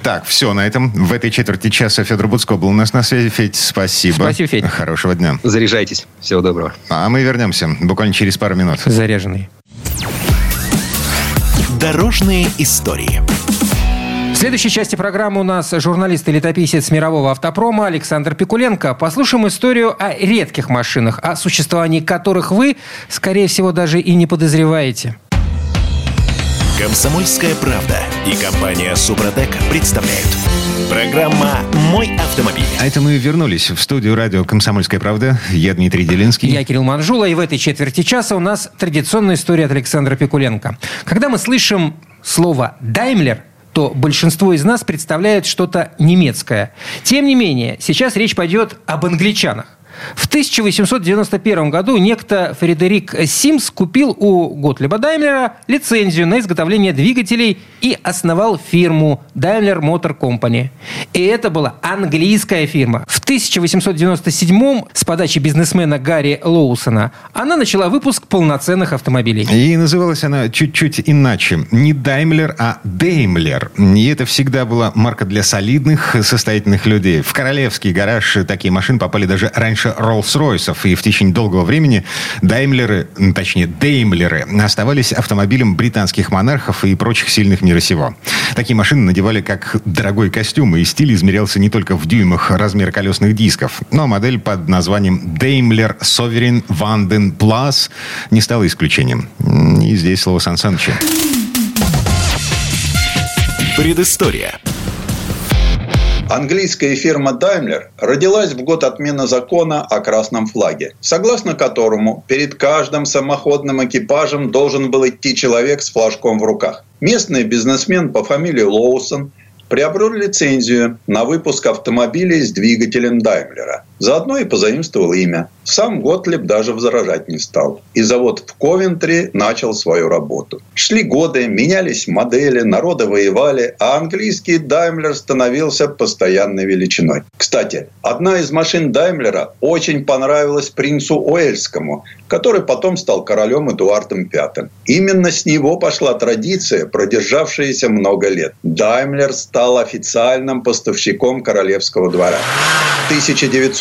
Так, все на этом. В этой четверти часа Федор Буцко был у нас на связи. Федь, спасибо. Спасибо, Федь. Хорошего дня. Заряжайтесь. Всего доброго. А мы вернемся буквально через пару минут. Заряженный. Дорожные истории. В следующей части программы у нас журналист и летописец мирового автопрома Александр Пикуленко. Послушаем историю о редких машинах, о существовании которых вы, скорее всего, даже и не подозреваете. Комсомольская правда и компания Супротек представляют. Программа «Мой автомобиль». А это мы вернулись в студию радио «Комсомольская правда». Я Дмитрий Делинский. Я Кирилл Манжула. И в этой четверти часа у нас традиционная история от Александра Пикуленко. Когда мы слышим слово «Даймлер», то большинство из нас представляет что-то немецкое. Тем не менее, сейчас речь пойдет об англичанах. В 1891 году некто Фредерик Симс купил у Готлиба Даймлера лицензию на изготовление двигателей и основал фирму Daimler Motor Company. И это была английская фирма. В 1897 с подачи бизнесмена Гарри Лоусона она начала выпуск полноценных автомобилей. И называлась она чуть-чуть иначе. Не Daimler, а Daimler. И это всегда была марка для солидных, состоятельных людей. В королевский гараж такие машины попали даже раньше больше Роллс-Ройсов, и в течение долгого времени Даймлеры, точнее Деймлеры, оставались автомобилем британских монархов и прочих сильных мира сего. Такие машины надевали как дорогой костюм, и стиль измерялся не только в дюймах размера колесных дисков, но модель под названием Daimler Sovereign Vanden Plus не стала исключением. И здесь слово Сан Саныча. Предыстория. Английская фирма Daimler родилась в год отмены закона о красном флаге, согласно которому перед каждым самоходным экипажем должен был идти человек с флажком в руках. Местный бизнесмен по фамилии Лоусон приобрел лицензию на выпуск автомобилей с двигателем Даймлера. Заодно и позаимствовал имя. Сам Готлиб даже возражать не стал. И завод в Ковентри начал свою работу. Шли годы, менялись модели, народы воевали, а английский Даймлер становился постоянной величиной. Кстати, одна из машин Даймлера очень понравилась принцу Уэльскому, который потом стал королем Эдуардом V. Именно с него пошла традиция, продержавшаяся много лет. Даймлер стал официальным поставщиком королевского двора.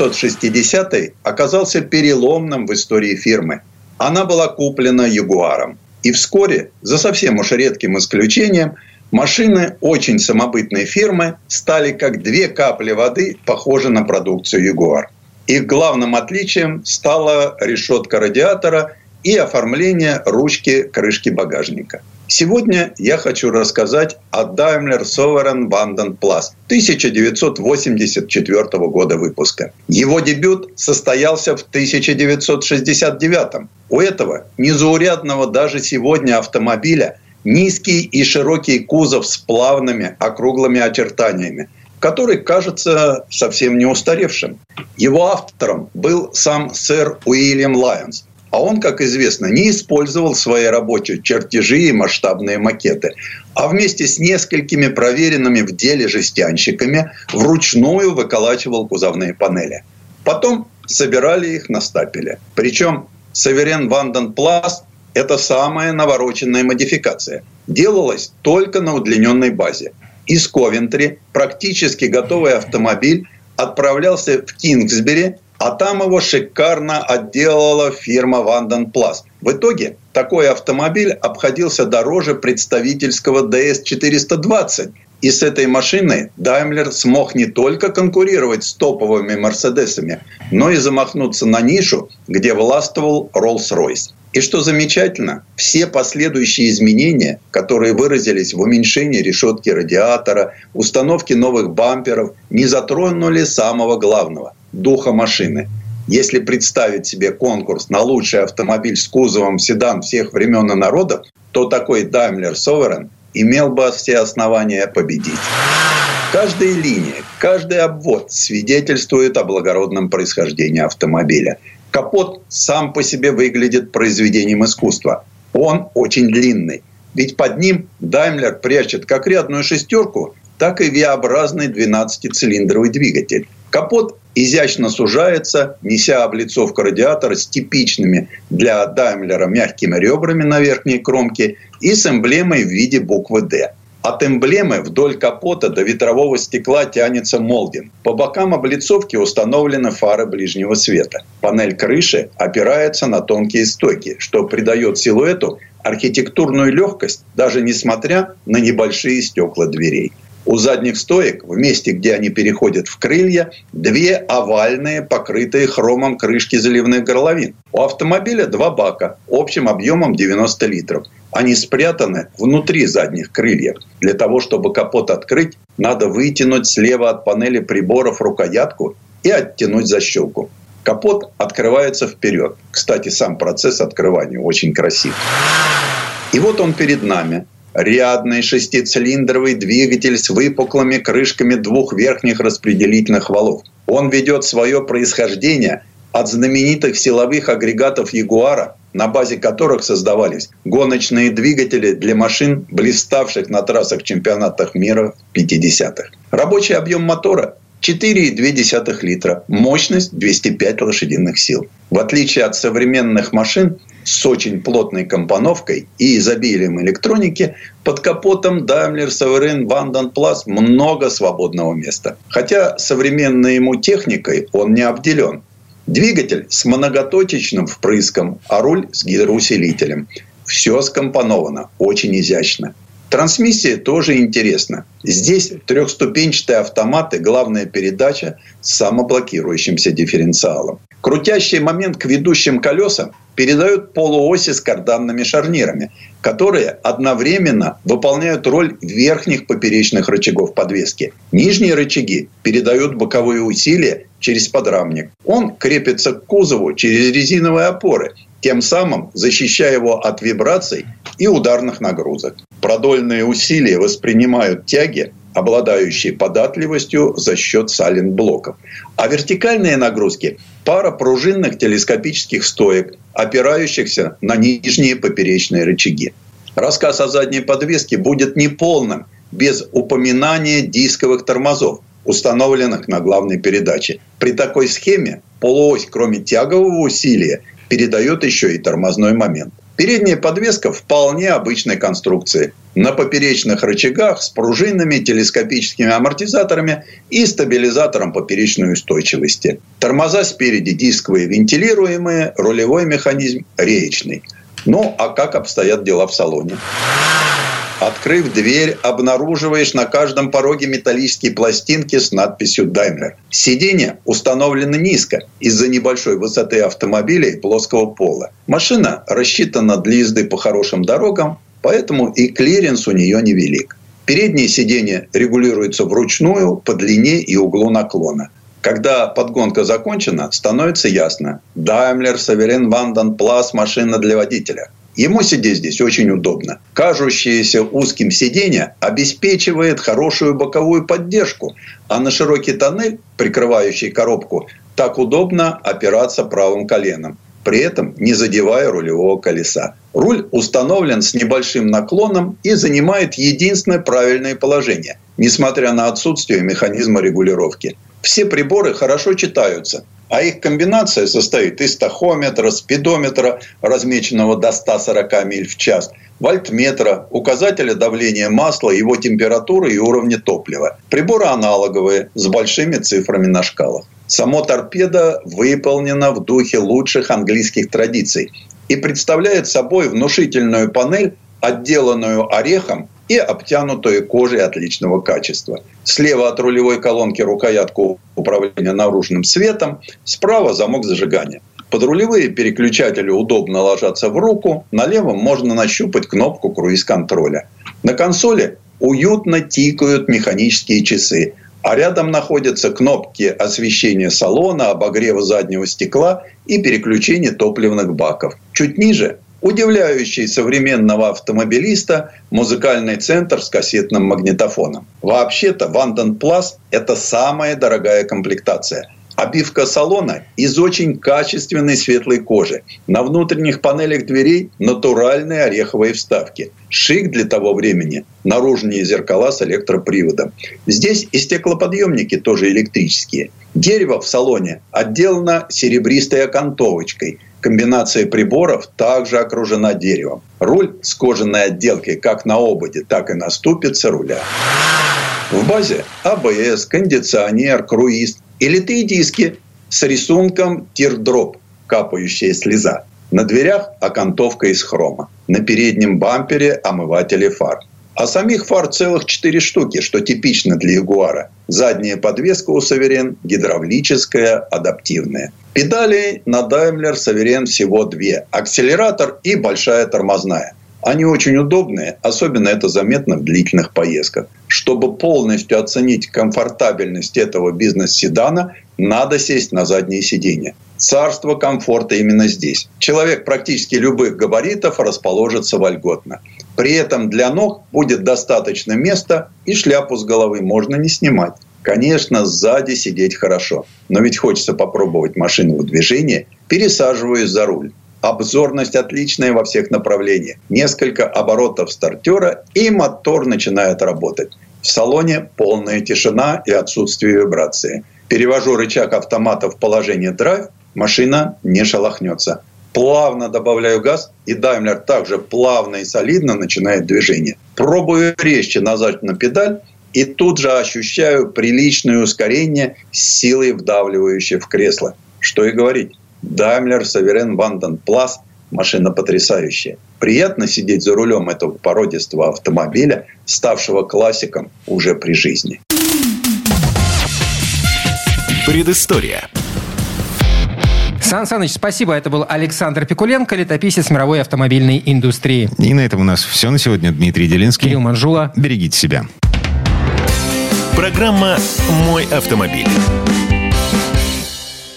1960 оказался переломным в истории фирмы. Она была куплена Ягуаром. И вскоре, за совсем уж редким исключением, машины очень самобытной фирмы стали как две капли воды похожи на продукцию Ягуар. Их главным отличием стала решетка радиатора и оформление ручки крышки багажника – Сегодня я хочу рассказать о Daimler Sovereign Vanden Plus 1984 года выпуска. Его дебют состоялся в 1969. У этого незаурядного даже сегодня автомобиля низкий и широкий кузов с плавными округлыми очертаниями, который кажется совсем не устаревшим. Его автором был сам сэр Уильям Лайонс, а он, как известно, не использовал в своей работе чертежи и масштабные макеты, а вместе с несколькими проверенными в деле жестянщиками вручную выколачивал кузовные панели. Потом собирали их на стапеле. Причем Sovereign Vanden Plas – это самая навороченная модификация. Делалась только на удлиненной базе. Из Ковентри практически готовый автомобиль отправлялся в Кингсбери а там его шикарно отделала фирма Vanden Plas. В итоге такой автомобиль обходился дороже представительского DS-420. И с этой машиной Даймлер смог не только конкурировать с топовыми Мерседесами, но и замахнуться на нишу, где властвовал Rolls-Royce. И что замечательно, все последующие изменения, которые выразились в уменьшении решетки радиатора, установке новых бамперов, не затронули самого главного духа машины. Если представить себе конкурс на лучший автомобиль с кузовом седан всех времен и народов, то такой Daimler Sovereign имел бы все основания победить. Каждая линия, каждый обвод свидетельствует о благородном происхождении автомобиля. Капот сам по себе выглядит произведением искусства. Он очень длинный. Ведь под ним Даймлер прячет как рядную шестерку, так и V-образный 12-цилиндровый двигатель. Капот изящно сужается, неся облицовку радиатора с типичными для Даймлера мягкими ребрами на верхней кромке и с эмблемой в виде буквы «Д». От эмблемы вдоль капота до ветрового стекла тянется молдинг. По бокам облицовки установлены фары ближнего света. Панель крыши опирается на тонкие стойки, что придает силуэту архитектурную легкость, даже несмотря на небольшие стекла дверей. У задних стоек, в месте, где они переходят в крылья, две овальные, покрытые хромом крышки заливных горловин. У автомобиля два бака общим объемом 90 литров. Они спрятаны внутри задних крыльев. Для того, чтобы капот открыть, надо вытянуть слева от панели приборов рукоятку и оттянуть защелку. Капот открывается вперед. Кстати, сам процесс открывания очень красив. И вот он перед нами – рядный шестицилиндровый двигатель с выпуклыми крышками двух верхних распределительных валов. Он ведет свое происхождение от знаменитых силовых агрегатов Ягуара, на базе которых создавались гоночные двигатели для машин, блиставших на трассах чемпионатах мира в 50-х. Рабочий объем мотора 4,2 литра, мощность 205 лошадиных сил. В отличие от современных машин, с очень плотной компоновкой и изобилием электроники, под капотом Daimler Sovereign Vanden Plus много свободного места. Хотя современной ему техникой он не обделен. Двигатель с многоточечным впрыском, а руль с гидроусилителем. Все скомпоновано, очень изящно. Трансмиссия тоже интересна. Здесь трехступенчатые автоматы, главная передача с самоблокирующимся дифференциалом. Крутящий момент к ведущим колесам передают полуоси с карданными шарнирами, которые одновременно выполняют роль верхних поперечных рычагов подвески. Нижние рычаги передают боковые усилия через подрамник. Он крепится к кузову через резиновые опоры, тем самым защищая его от вибраций и ударных нагрузок. Продольные усилия воспринимают тяги, обладающие податливостью за счет сален-блоков. А вертикальные нагрузки – пара пружинных телескопических стоек, опирающихся на нижние поперечные рычаги. Рассказ о задней подвеске будет неполным без упоминания дисковых тормозов, установленных на главной передаче. При такой схеме полуось, кроме тягового усилия, передает еще и тормозной момент. Передняя подвеска вполне обычной конструкции. На поперечных рычагах с пружинами, телескопическими амортизаторами и стабилизатором поперечной устойчивости. Тормоза спереди дисковые вентилируемые, рулевой механизм реечный. Ну, а как обстоят дела в салоне? Открыв дверь, обнаруживаешь на каждом пороге металлические пластинки с надписью Daimler. Сиденье установлено низко из-за небольшой высоты автомобиля и плоского пола. Машина рассчитана для езды по хорошим дорогам, поэтому и клиренс у нее невелик. Переднее сиденье регулируется вручную по длине и углу наклона. Когда подгонка закончена, становится ясно. Daimler Sovereign Vanden Plus машина для водителя. Ему сидеть здесь очень удобно. Кажущееся узким сиденье обеспечивает хорошую боковую поддержку, а на широкий тоннель, прикрывающий коробку, так удобно опираться правым коленом, при этом не задевая рулевого колеса. Руль установлен с небольшим наклоном и занимает единственное правильное положение, несмотря на отсутствие механизма регулировки. Все приборы хорошо читаются – а их комбинация состоит из тахометра, спидометра, размеченного до 140 миль в час, вольтметра, указателя давления масла, его температуры и уровня топлива. Приборы аналоговые, с большими цифрами на шкалах. Само торпеда выполнено в духе лучших английских традиций и представляет собой внушительную панель, отделанную орехом и обтянутую кожей отличного качества. Слева от рулевой колонки рукоятку управления наружным светом, справа замок зажигания. Подрулевые переключатели удобно ложатся в руку, на левом можно нащупать кнопку круиз-контроля. На консоли уютно тикают механические часы, а рядом находятся кнопки освещения салона, обогрева заднего стекла и переключения топливных баков. Чуть ниже удивляющий современного автомобилиста музыкальный центр с кассетным магнитофоном. Вообще-то Ванден Плас – это самая дорогая комплектация. Обивка салона из очень качественной светлой кожи. На внутренних панелях дверей натуральные ореховые вставки. Шик для того времени. Наружные зеркала с электроприводом. Здесь и стеклоподъемники тоже электрические. Дерево в салоне отделано серебристой окантовочкой. Комбинация приборов также окружена деревом. Руль с кожаной отделкой как на ободе, так и на ступице руля. В базе АБС, кондиционер, круиз и литые диски с рисунком тирдроп, капающая слеза. На дверях окантовка из хрома. На переднем бампере омыватели фар. А самих фар целых четыре штуки, что типично для Ягуара. Задняя подвеска у Саверен гидравлическая, адаптивная. Педали на Daimler Саверен всего две. Акселератор и большая тормозная. Они очень удобные, особенно это заметно в длительных поездках. Чтобы полностью оценить комфортабельность этого бизнес-седана, надо сесть на заднее сиденье. Царство комфорта именно здесь. Человек практически любых габаритов расположится вольготно. При этом для ног будет достаточно места, и шляпу с головы можно не снимать. Конечно, сзади сидеть хорошо. Но ведь хочется попробовать машину в движении, пересаживаюсь за руль. Обзорность отличная во всех направлениях. Несколько оборотов стартера, и мотор начинает работать. В салоне полная тишина и отсутствие вибрации. Перевожу рычаг автомата в положение драйв, машина не шелохнется. Плавно добавляю газ, и Даймлер также плавно и солидно начинает движение. Пробую резче нажать на педаль, и тут же ощущаю приличное ускорение силой вдавливающей в кресло. Что и говорить. Daimler Sovereign Vanden Plus машина потрясающая. Приятно сидеть за рулем этого породистого автомобиля, ставшего классиком уже при жизни. Предыстория. Сан Саныч, спасибо. Это был Александр Пикуленко, летописец мировой автомобильной индустрии. И на этом у нас все на сегодня. Дмитрий Делинский. Кирилл Манжула. Берегите себя. Программа «Мой автомобиль».